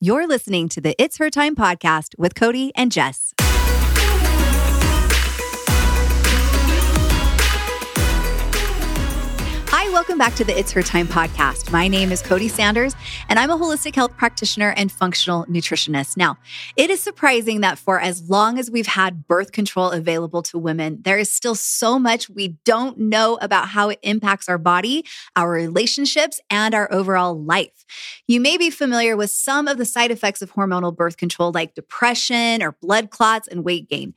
You're listening to the It's Her Time podcast with Cody and Jess. Welcome back to the It's Her Time podcast. My name is Cody Sanders, and I'm a holistic health practitioner and functional nutritionist. Now, it is surprising that for as long as we've had birth control available to women, there is still so much we don't know about how it impacts our body, our relationships, and our overall life. You may be familiar with some of the side effects of hormonal birth control, like depression or blood clots and weight gain.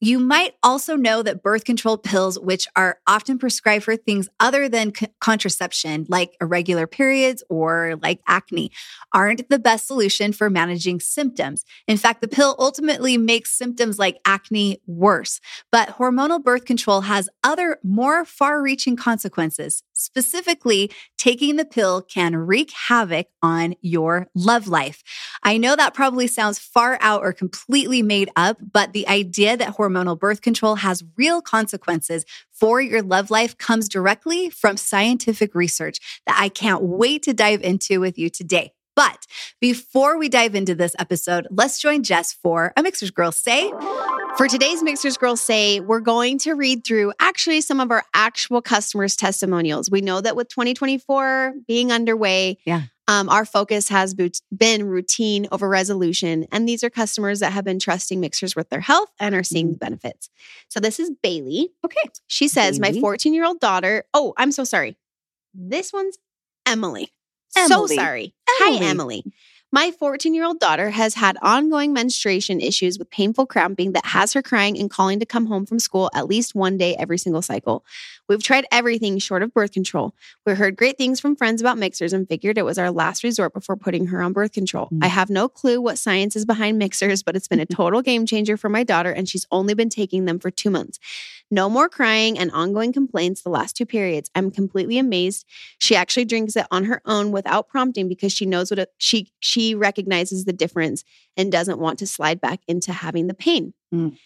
You might also know that birth control pills, which are often prescribed for things other than c- contraception, like irregular periods or like acne, aren't the best solution for managing symptoms. In fact, the pill ultimately makes symptoms like acne worse. But hormonal birth control has other more far reaching consequences. Specifically, taking the pill can wreak havoc on your love life. I know that probably sounds far out or completely made up, but the idea that hormonal birth control has real consequences for your love life comes directly from scientific research that I can't wait to dive into with you today. But before we dive into this episode, let's join Jess for a Mixhers Girl Say. For today's Mixhers Girls Say, we're going to read through actually some of our actual customers' testimonials. We know that with 2024 being underway, Yeah. Um, our focus has been routine over resolution. And these are customers that have been trusting mixhers with their health and are seeing the benefits. So this is Bailey. Okay. She says, My 14 year old daughter, oh, I'm so sorry. This one's Emily. Emily. So sorry. Emily. Hi, Emily. My 14 year old daughter has had ongoing menstruation issues with painful cramping that has her crying and calling to come home from school at least one day every single cycle. We've tried everything short of birth control. We heard great things from friends about mixhers and figured it was our last resort before putting her on birth control. Mm. I have no clue what science is behind mixhers, but it's been a total game changer for my daughter, and she's only been taking them for two months. No more crying and ongoing complaints the last two periods. I'm completely amazed. She actually drinks it on her own without prompting because she knows what it, she she recognizes the difference and doesn't want to slide back into having the pain. Mm.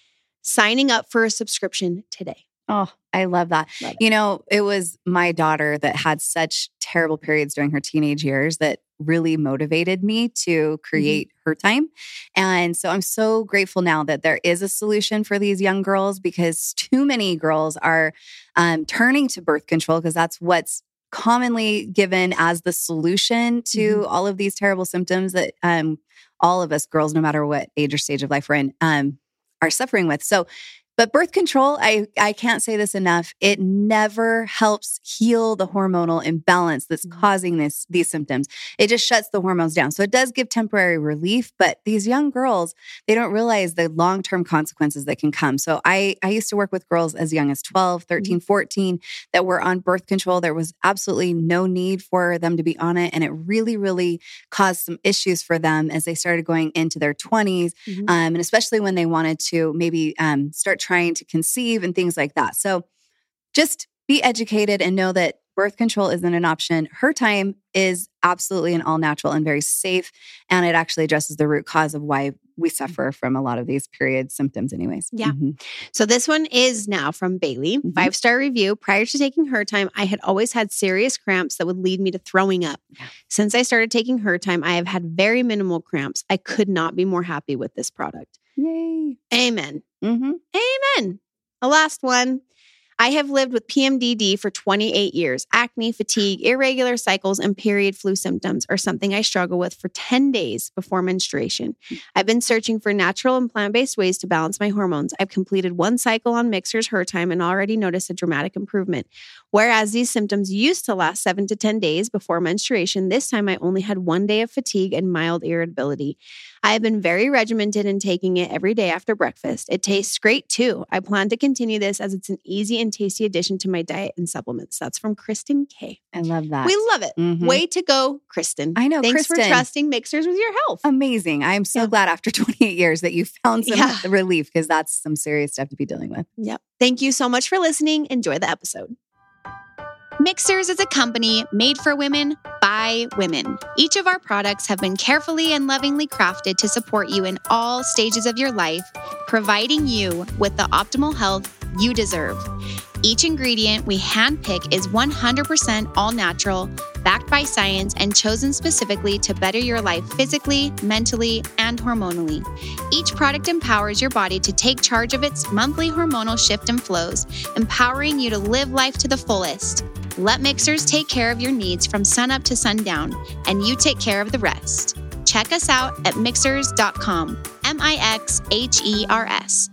Signing up for a subscription today. Oh, I love that. Love. You know, it was my daughter that had such terrible periods during her teenage years that really motivated me to create her time. And so I'm so grateful now that there is a solution for these young girls because too many girls are um, turning to birth control because that's what's commonly given as the solution to all of these terrible symptoms that um, all of us girls, no matter what age or stage of life we're in, um, are suffering with. So but birth control, I, I can't say this enough. It never helps heal the hormonal imbalance that's Mhm. causing this, these symptoms. It just shuts the hormones down. So it does give temporary relief, but these young girls, they don't realize the long-term consequences that can come. So I, I used to work with girls as young as 12, 13, 14 that were on birth control. There was absolutely no need for them to be on it. And it really, really caused some issues for them as they started going into their 20s Mhm. um, and especially when they wanted to maybe um, start trying to conceive and things like that. So just be educated and know that birth control isn't an option. Her time is absolutely an all natural and very safe. And it actually addresses the root cause of why we suffer from a lot of these period symptoms, anyways. Yeah. Mhm. So this one is now from Bailey. Mhm. Five star review. Prior to taking her time, I had always had serious cramps that would lead me to throwing up. Yeah. Since I started taking her time, I have had very minimal cramps. I could not be more happy with this product. Yay. Amen. Hmm Amen. A last one. I have lived with PMDD for 28 years. Acne, fatigue, irregular cycles, and period flu symptoms are something I struggle with for 10 days before menstruation. I've been searching for natural and plant based ways to balance my hormones. I've completed one cycle on Mixhers Her Time and already noticed a dramatic improvement. Whereas these symptoms used to last seven to 10 days before menstruation, this time I only had one day of fatigue and mild irritability. I have been very regimented in taking it every day after breakfast. It tastes great too. I plan to continue this as it's an easy and tasty addition to my diet and supplements. That's from Kristen K. I love that. We love it. Mhm. Way to go, Kristen. I know, Thanks for trusting mixhers with your health. Amazing. I am so Yeah. glad after 28 years that you found some Yeah. relief because that's some serious stuff to be dealing with. Yep. Thank you so much for listening. Enjoy the episode. Mixhers is a company made for women by women. Each of our products have been carefully and lovingly crafted to support you in all stages of your life, providing you with the optimal health you deserve. Each ingredient we handpick is 100% all natural, backed by science, and chosen specifically to better your life physically, mentally, and hormonally. Each product empowers your body to take charge of its monthly hormonal shift and flows, empowering you to live life to the fullest. Let Mixhers take care of your needs from sunup to sundown, and you take care of the rest. Check us out at mixhers.com, M I X H E R S.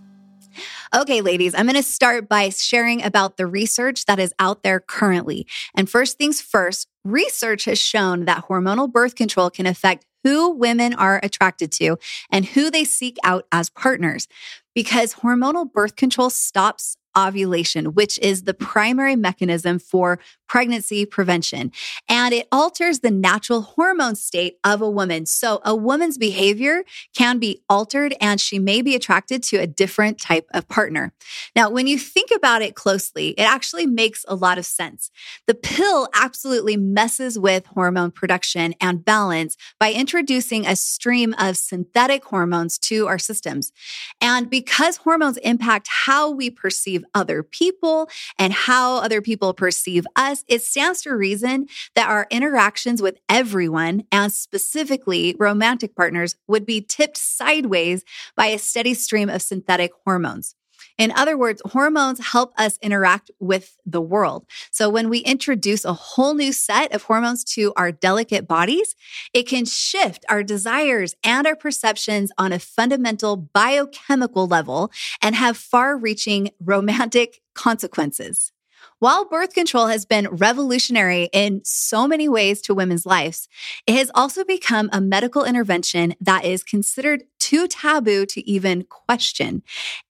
Okay, ladies, I'm going to start by sharing about the research that is out there currently. And first things first, research has shown that hormonal birth control can affect who women are attracted to and who they seek out as partners because hormonal birth control stops ovulation, which is the primary mechanism for pregnancy prevention. And it alters the natural hormone state of a woman. So a woman's behavior can be altered and she may be attracted to a different type of partner. Now, when you think about it closely, it actually makes a lot of sense. The pill absolutely messes with hormone production and balance by introducing a stream of synthetic hormones to our systems. And because hormones impact how we perceive other people and how other people perceive us, it stands to reason that our interactions with everyone, and specifically romantic partners, would be tipped sideways by a steady stream of synthetic hormones. In other words, hormones help us interact with the world. So when we introduce a whole new set of hormones to our delicate bodies, it can shift our desires and our perceptions on a fundamental biochemical level and have far reaching romantic consequences. While birth control has been revolutionary in so many ways to women's lives, it has also become a medical intervention that is considered too taboo to even question.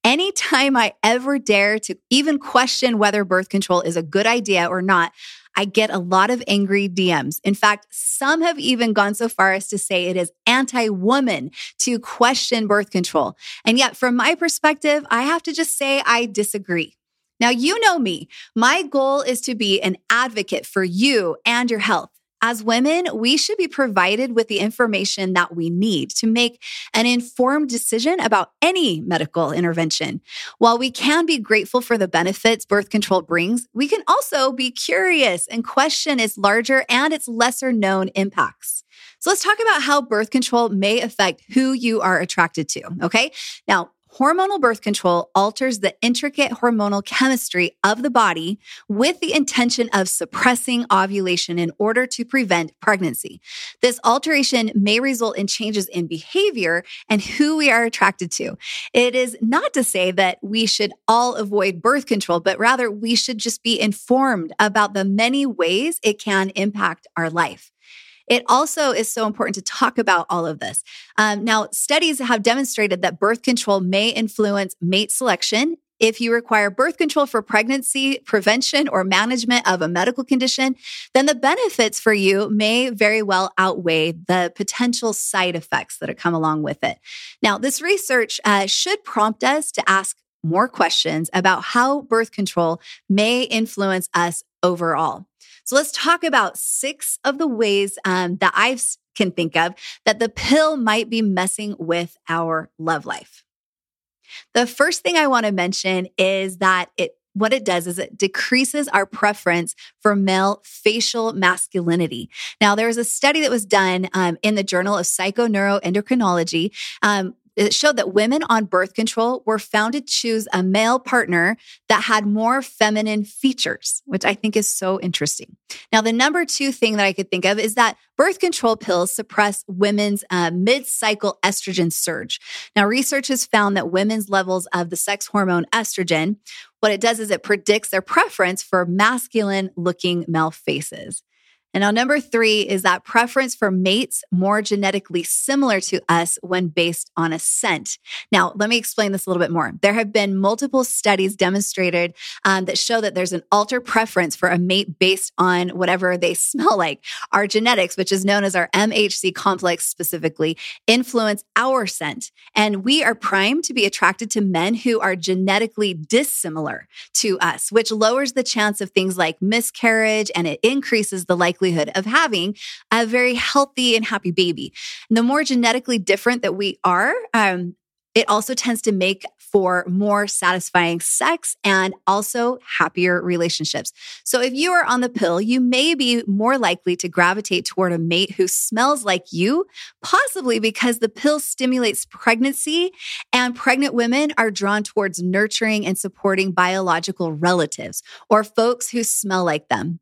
Anytime I ever dare to even question whether birth control is a good idea or not, I get a lot of angry DMs. In fact, some have even gone so far as to say it is anti woman to question birth control. And yet, from my perspective, I have to just say I disagree. Now, you know me. My goal is to be an advocate for you and your health. As women, we should be provided with the information that we need to make an informed decision about any medical intervention. While we can be grateful for the benefits birth control brings, we can also be curious and question its larger and its lesser known impacts. So let's talk about how birth control may affect who you are attracted to. Okay. Now, Hormonal birth control alters the intricate hormonal chemistry of the body with the intention of suppressing ovulation in order to prevent pregnancy. This alteration may result in changes in behavior and who we are attracted to. It is not to say that we should all avoid birth control, but rather we should just be informed about the many ways it can impact our life. It also is so important to talk about all of this. Um, now, studies have demonstrated that birth control may influence mate selection. If you require birth control for pregnancy prevention or management of a medical condition, then the benefits for you may very well outweigh the potential side effects that come along with it. Now, this research uh, should prompt us to ask more questions about how birth control may influence us overall. So let's talk about six of the ways um, that I can think of that the pill might be messing with our love life. The first thing I want to mention is that it what it does is it decreases our preference for male facial masculinity. Now, there was a study that was done um, in the Journal of Psychoneuroendocrinology um, it showed that women on birth control were found to choose a male partner that had more feminine features, which I think is so interesting. Now, the number two thing that I could think of is that birth control pills suppress women's uh, mid cycle estrogen surge. Now, research has found that women's levels of the sex hormone estrogen, what it does is it predicts their preference for masculine looking male faces. And now, number three is that preference for mates more genetically similar to us when based on a scent. Now, let me explain this a little bit more. There have been multiple studies demonstrated um, that show that there's an alter preference for a mate based on whatever they smell like. Our genetics, which is known as our MHC complex specifically, influence our scent. And we are primed to be attracted to men who are genetically dissimilar to us, which lowers the chance of things like miscarriage and it increases the likelihood likelihood of having a very healthy and happy baby. And the more genetically different that we are, um, It also tends to make for more satisfying sex and also happier relationships. So if you are on the pill, you may be more likely to gravitate toward a mate who smells like you, possibly because the pill stimulates pregnancy and pregnant women are drawn towards nurturing and supporting biological relatives or folks who smell like them.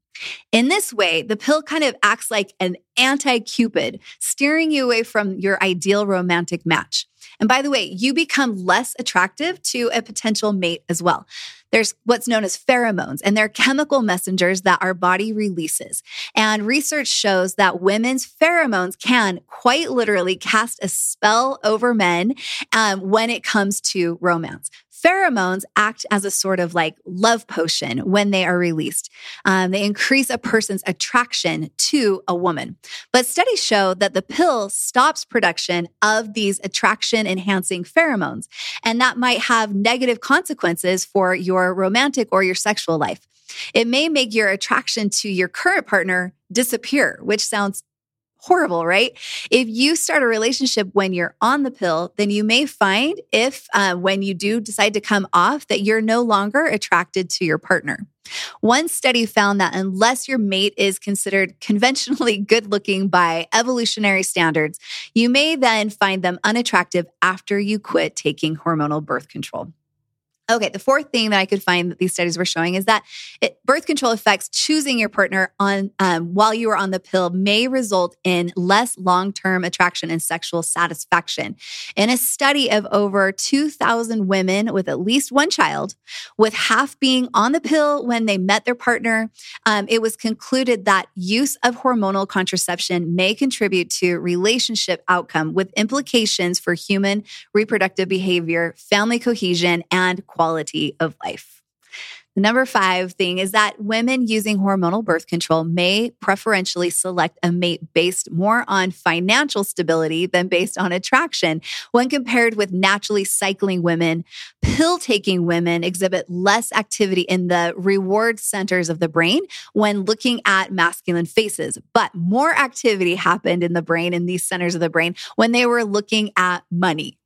In this way, the pill kind of acts like an anti Cupid, steering you away from your ideal romantic match. And by the way, you become less attractive to a potential mate as well. There's what's known as pheromones, and they're chemical messengers that our body releases. And research shows that women's pheromones can quite literally cast a spell over men um, when it comes to romance. Pheromones act as a sort of like love potion when they are released. Um, they increase a person's attraction to a woman. But studies show that the pill stops production of these attraction enhancing pheromones, and that might have negative consequences for your romantic or your sexual life. It may make your attraction to your current partner disappear, which sounds horrible, right? If you start a relationship when you're on the pill, then you may find if uh, when you do decide to come off that you're no longer attracted to your partner. One study found that unless your mate is considered conventionally good looking by evolutionary standards, you may then find them unattractive after you quit taking hormonal birth control. Okay, the fourth thing that I could find that these studies were showing is that it, birth control effects choosing your partner on um, while you are on the pill may result in less long-term attraction and sexual satisfaction. In a study of over 2,000 women with at least one child, with half being on the pill when they met their partner, um, it was concluded that use of hormonal contraception may contribute to relationship outcome with implications for human reproductive behavior, family cohesion, and quality of life. The number five thing is that women using hormonal birth control may preferentially select a mate based more on financial stability than based on attraction. When compared with naturally cycling women, pill taking women exhibit less activity in the reward centers of the brain when looking at masculine faces, but more activity happened in the brain in these centers of the brain when they were looking at money.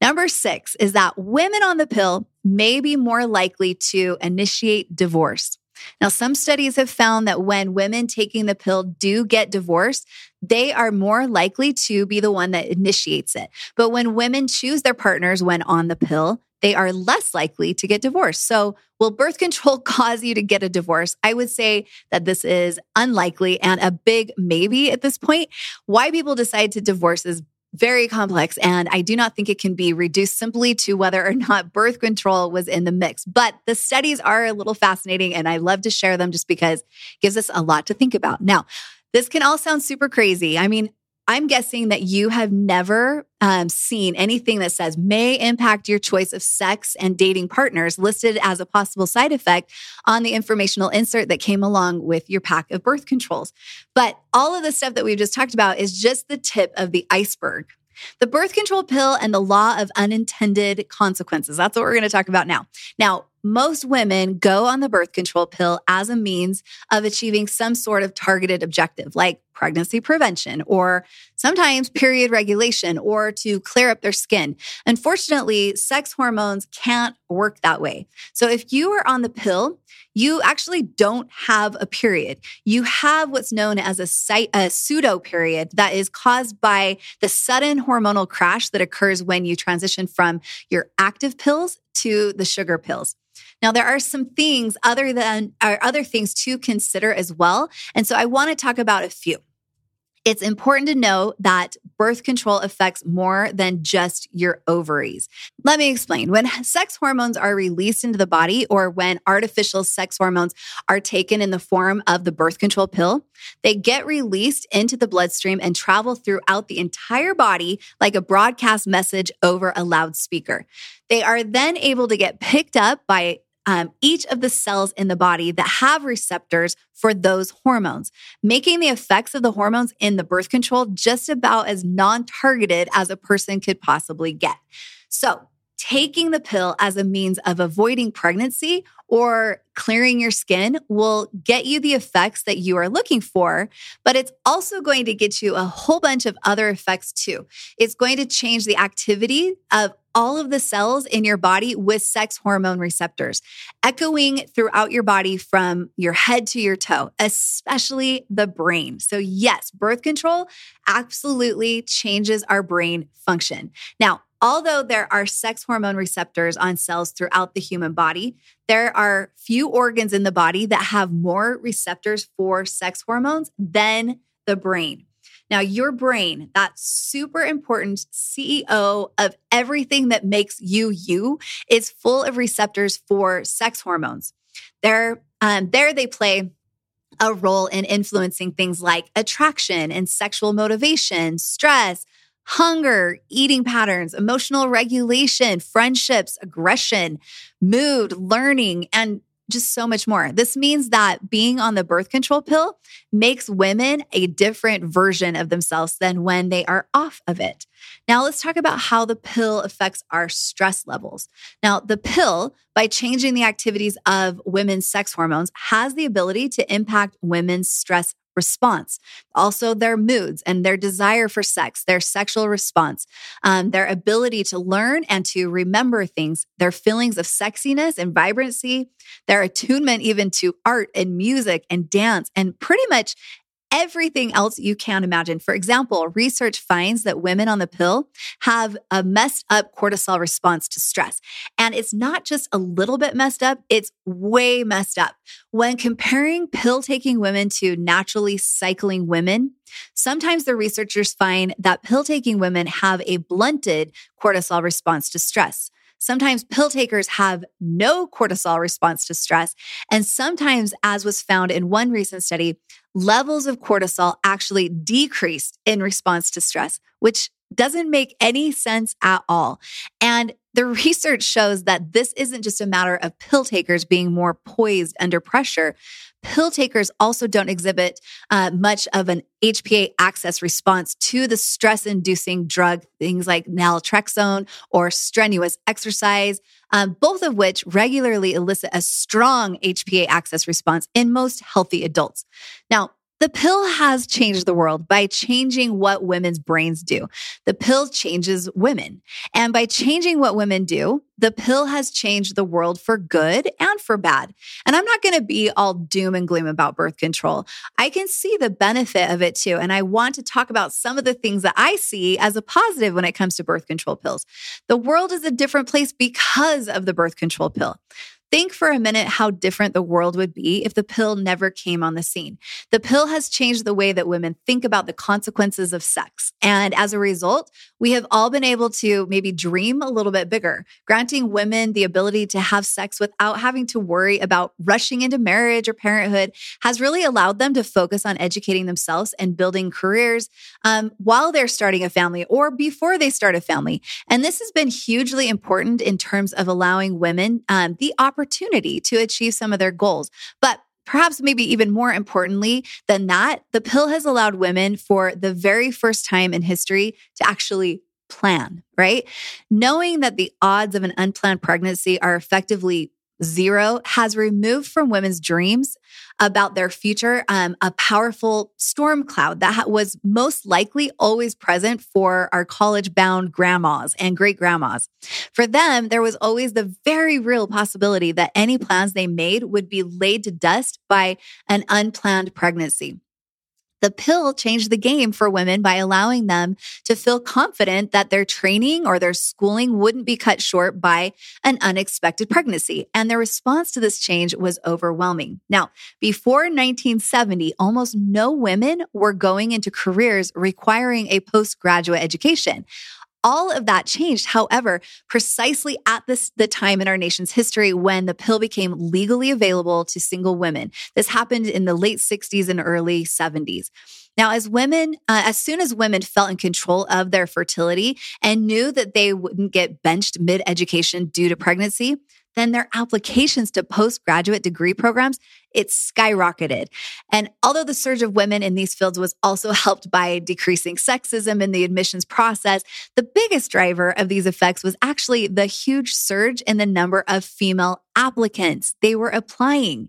Number six is that women on the pill may be more likely to initiate divorce. Now, some studies have found that when women taking the pill do get divorced, they are more likely to be the one that initiates it. But when women choose their partners when on the pill, they are less likely to get divorced. So, will birth control cause you to get a divorce? I would say that this is unlikely and a big maybe at this point. Why people decide to divorce is very complex. And I do not think it can be reduced simply to whether or not birth control was in the mix. But the studies are a little fascinating and I love to share them just because it gives us a lot to think about. Now, this can all sound super crazy. I mean, I'm guessing that you have never um, seen anything that says may impact your choice of sex and dating partners listed as a possible side effect on the informational insert that came along with your pack of birth controls. But all of the stuff that we've just talked about is just the tip of the iceberg. The birth control pill and the law of unintended consequences. That's what we're going to talk about now. Now, most women go on the birth control pill as a means of achieving some sort of targeted objective, like pregnancy prevention or sometimes period regulation or to clear up their skin. Unfortunately, sex hormones can't work that way. So if you are on the pill, you actually don't have a period. You have what's known as a, a pseudo period that is caused by the sudden hormonal crash that occurs when you transition from your active pills to the sugar pills. Now, there are some things other than or other things to consider as well. And so I want to talk about a few. It's important to know that birth control affects more than just your ovaries. Let me explain. When sex hormones are released into the body or when artificial sex hormones are taken in the form of the birth control pill, they get released into the bloodstream and travel throughout the entire body like a broadcast message over a loudspeaker. They are then able to get picked up by um, each of the cells in the body that have receptors for those hormones, making the effects of the hormones in the birth control just about as non targeted as a person could possibly get. So, taking the pill as a means of avoiding pregnancy or clearing your skin will get you the effects that you are looking for, but it's also going to get you a whole bunch of other effects too. It's going to change the activity of all of the cells in your body with sex hormone receptors, echoing throughout your body from your head to your toe, especially the brain. So, yes, birth control absolutely changes our brain function. Now, Although there are sex hormone receptors on cells throughout the human body, there are few organs in the body that have more receptors for sex hormones than the brain. Now, your brain, that super important CEO of everything that makes you you, is full of receptors for sex hormones. There, um, there they play a role in influencing things like attraction and sexual motivation, stress, hunger, eating patterns, emotional regulation, friendships, aggression, mood, learning, and just so much more. This means that being on the birth control pill makes women a different version of themselves than when they are off of it. Now, let's talk about how the pill affects our stress levels. Now, the pill, by changing the activities of women's sex hormones, has the ability to impact women's stress response, also their moods and their desire for sex, their sexual response, um, their ability to learn and to remember things, their feelings of sexiness and vibrancy, their attunement even to art and music and dance, and pretty much everything else you can imagine. For example, research finds that women on the pill have a messed up cortisol response to stress. And it's not just a little bit messed up, it's way messed up. When comparing pill taking women to naturally cycling women, sometimes the researchers find that pill taking women have a blunted cortisol response to stress. Sometimes pill takers have no cortisol response to stress. And sometimes, as was found in one recent study, levels of cortisol actually decreased in response to stress, which doesn't make any sense at all. And the research shows that this isn't just a matter of pill takers being more poised under pressure. Pill takers also don't exhibit uh, much of an HPA axis response to the stress inducing drug, things like naltrexone or strenuous exercise, um, both of which regularly elicit a strong HPA axis response in most healthy adults. Now, the pill has changed the world by changing what women's brains do. The pill changes women. And by changing what women do, the pill has changed the world for good and for bad. And I'm not going to be all doom and gloom about birth control. I can see the benefit of it too. And I want to talk about some of the things that I see as a positive when it comes to birth control pills. The world is a different place because of the birth control pill. Think for a minute how different the world would be if the pill never came on the scene. The pill has changed the way that women think about the consequences of sex. And as a result, we have all been able to maybe dream a little bit bigger, granting women the ability to have sex without having to worry about rushing into marriage or parenthood has really allowed them to focus on educating themselves and building careers um, while they're starting a family or before they start a family. And this has been hugely important in terms of allowing women um, the opportunity opportunity to achieve some of their goals. But perhaps maybe even more importantly than that, the pill has allowed women for the very first time in history to actually plan, right? Knowing that the odds of an unplanned pregnancy are effectively zero has removed from women's dreams about their future um, a powerful storm cloud that was most likely always present for our college bound grandmas and great grandmas. For them, there was always the very real possibility that any plans they made would be laid to dust by an unplanned pregnancy. The pill changed the game for women by allowing them to feel confident that their training or their schooling wouldn't be cut short by an unexpected pregnancy. And their response to this change was overwhelming. Now, before 1970, almost no women were going into careers requiring a postgraduate education. All of that changed, however, precisely at this the time in our nation's history when the pill became legally available to single women. This happened in the late 60s and early 70s. Now, as women, uh, as soon as women felt in control of their fertility and knew that they wouldn't get benched mid education due to pregnancy, then their applications to postgraduate degree programs, it skyrocketed. And although the surge of women in these fields was also helped by decreasing sexism in the admissions process, the biggest driver of these effects was actually the huge surge in the number of female applicants they were applying.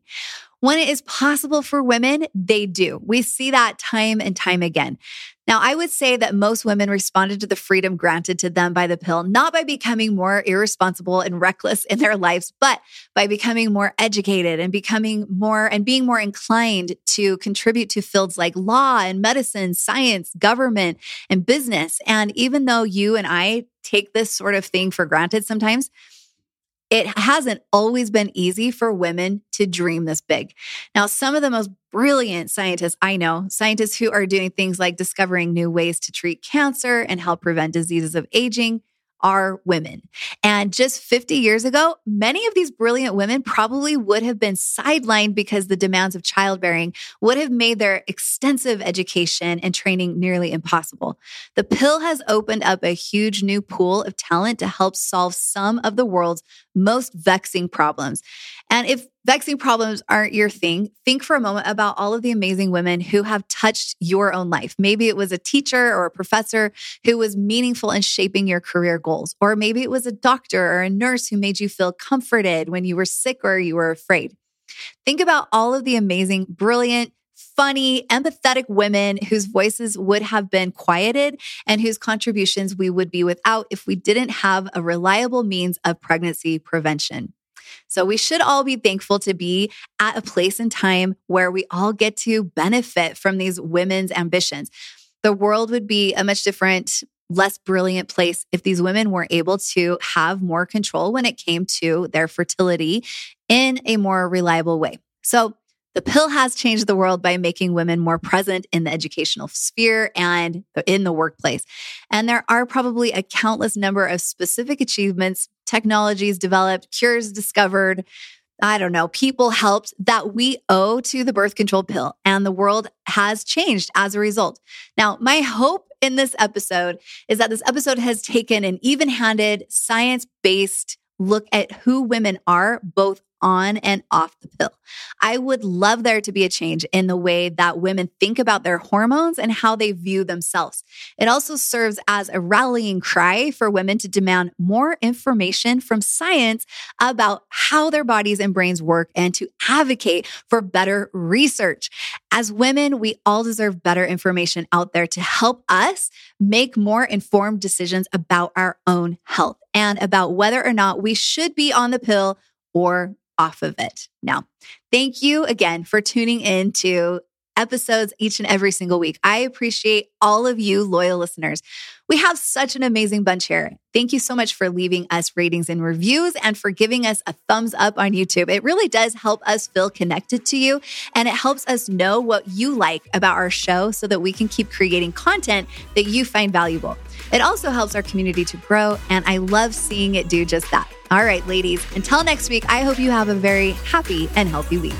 When it is possible for women, they do. We see that time and time again. Now, I would say that most women responded to the freedom granted to them by the pill, not by becoming more irresponsible and reckless in their lives, but by becoming more educated and becoming more and being more inclined to contribute to fields like law and medicine, science, government, and business. And even though you and I take this sort of thing for granted sometimes, it hasn't always been easy for women to dream this big. Now, some of the most brilliant scientists I know, scientists who are doing things like discovering new ways to treat cancer and help prevent diseases of aging, are women. And just 50 years ago, many of these brilliant women probably would have been sidelined because the demands of childbearing would have made their extensive education and training nearly impossible. The pill has opened up a huge new pool of talent to help solve some of the world's most vexing problems. And if vexing problems aren't your thing, think for a moment about all of the amazing women who have touched your own life. Maybe it was a teacher or a professor who was meaningful in shaping your career goals, or maybe it was a doctor or a nurse who made you feel comforted when you were sick or you were afraid. Think about all of the amazing, brilliant, funny, empathetic women whose voices would have been quieted and whose contributions we would be without if we didn't have a reliable means of pregnancy prevention. So we should all be thankful to be at a place and time where we all get to benefit from these women's ambitions. The world would be a much different, less brilliant place if these women were able to have more control when it came to their fertility in a more reliable way. So the pill has changed the world by making women more present in the educational sphere and in the workplace. And there are probably a countless number of specific achievements, technologies developed, cures discovered, I don't know, people helped that we owe to the birth control pill. And the world has changed as a result. Now, my hope in this episode is that this episode has taken an even handed, science based look at who women are, both on and off the pill. I would love there to be a change in the way that women think about their hormones and how they view themselves. It also serves as a rallying cry for women to demand more information from science about how their bodies and brains work and to advocate for better research. As women, we all deserve better information out there to help us make more informed decisions about our own health and about whether or not we should be on the pill or off of it. Now, thank you again for tuning in to episodes each and every single week. I appreciate all of you loyal listeners. We have such an amazing bunch here. Thank you so much for leaving us ratings and reviews and for giving us a thumbs up on YouTube. It really does help us feel connected to you and it helps us know what you like about our show so that we can keep creating content that you find valuable. It also helps our community to grow, and I love seeing it do just that. All right, ladies, until next week, I hope you have a very happy and healthy week.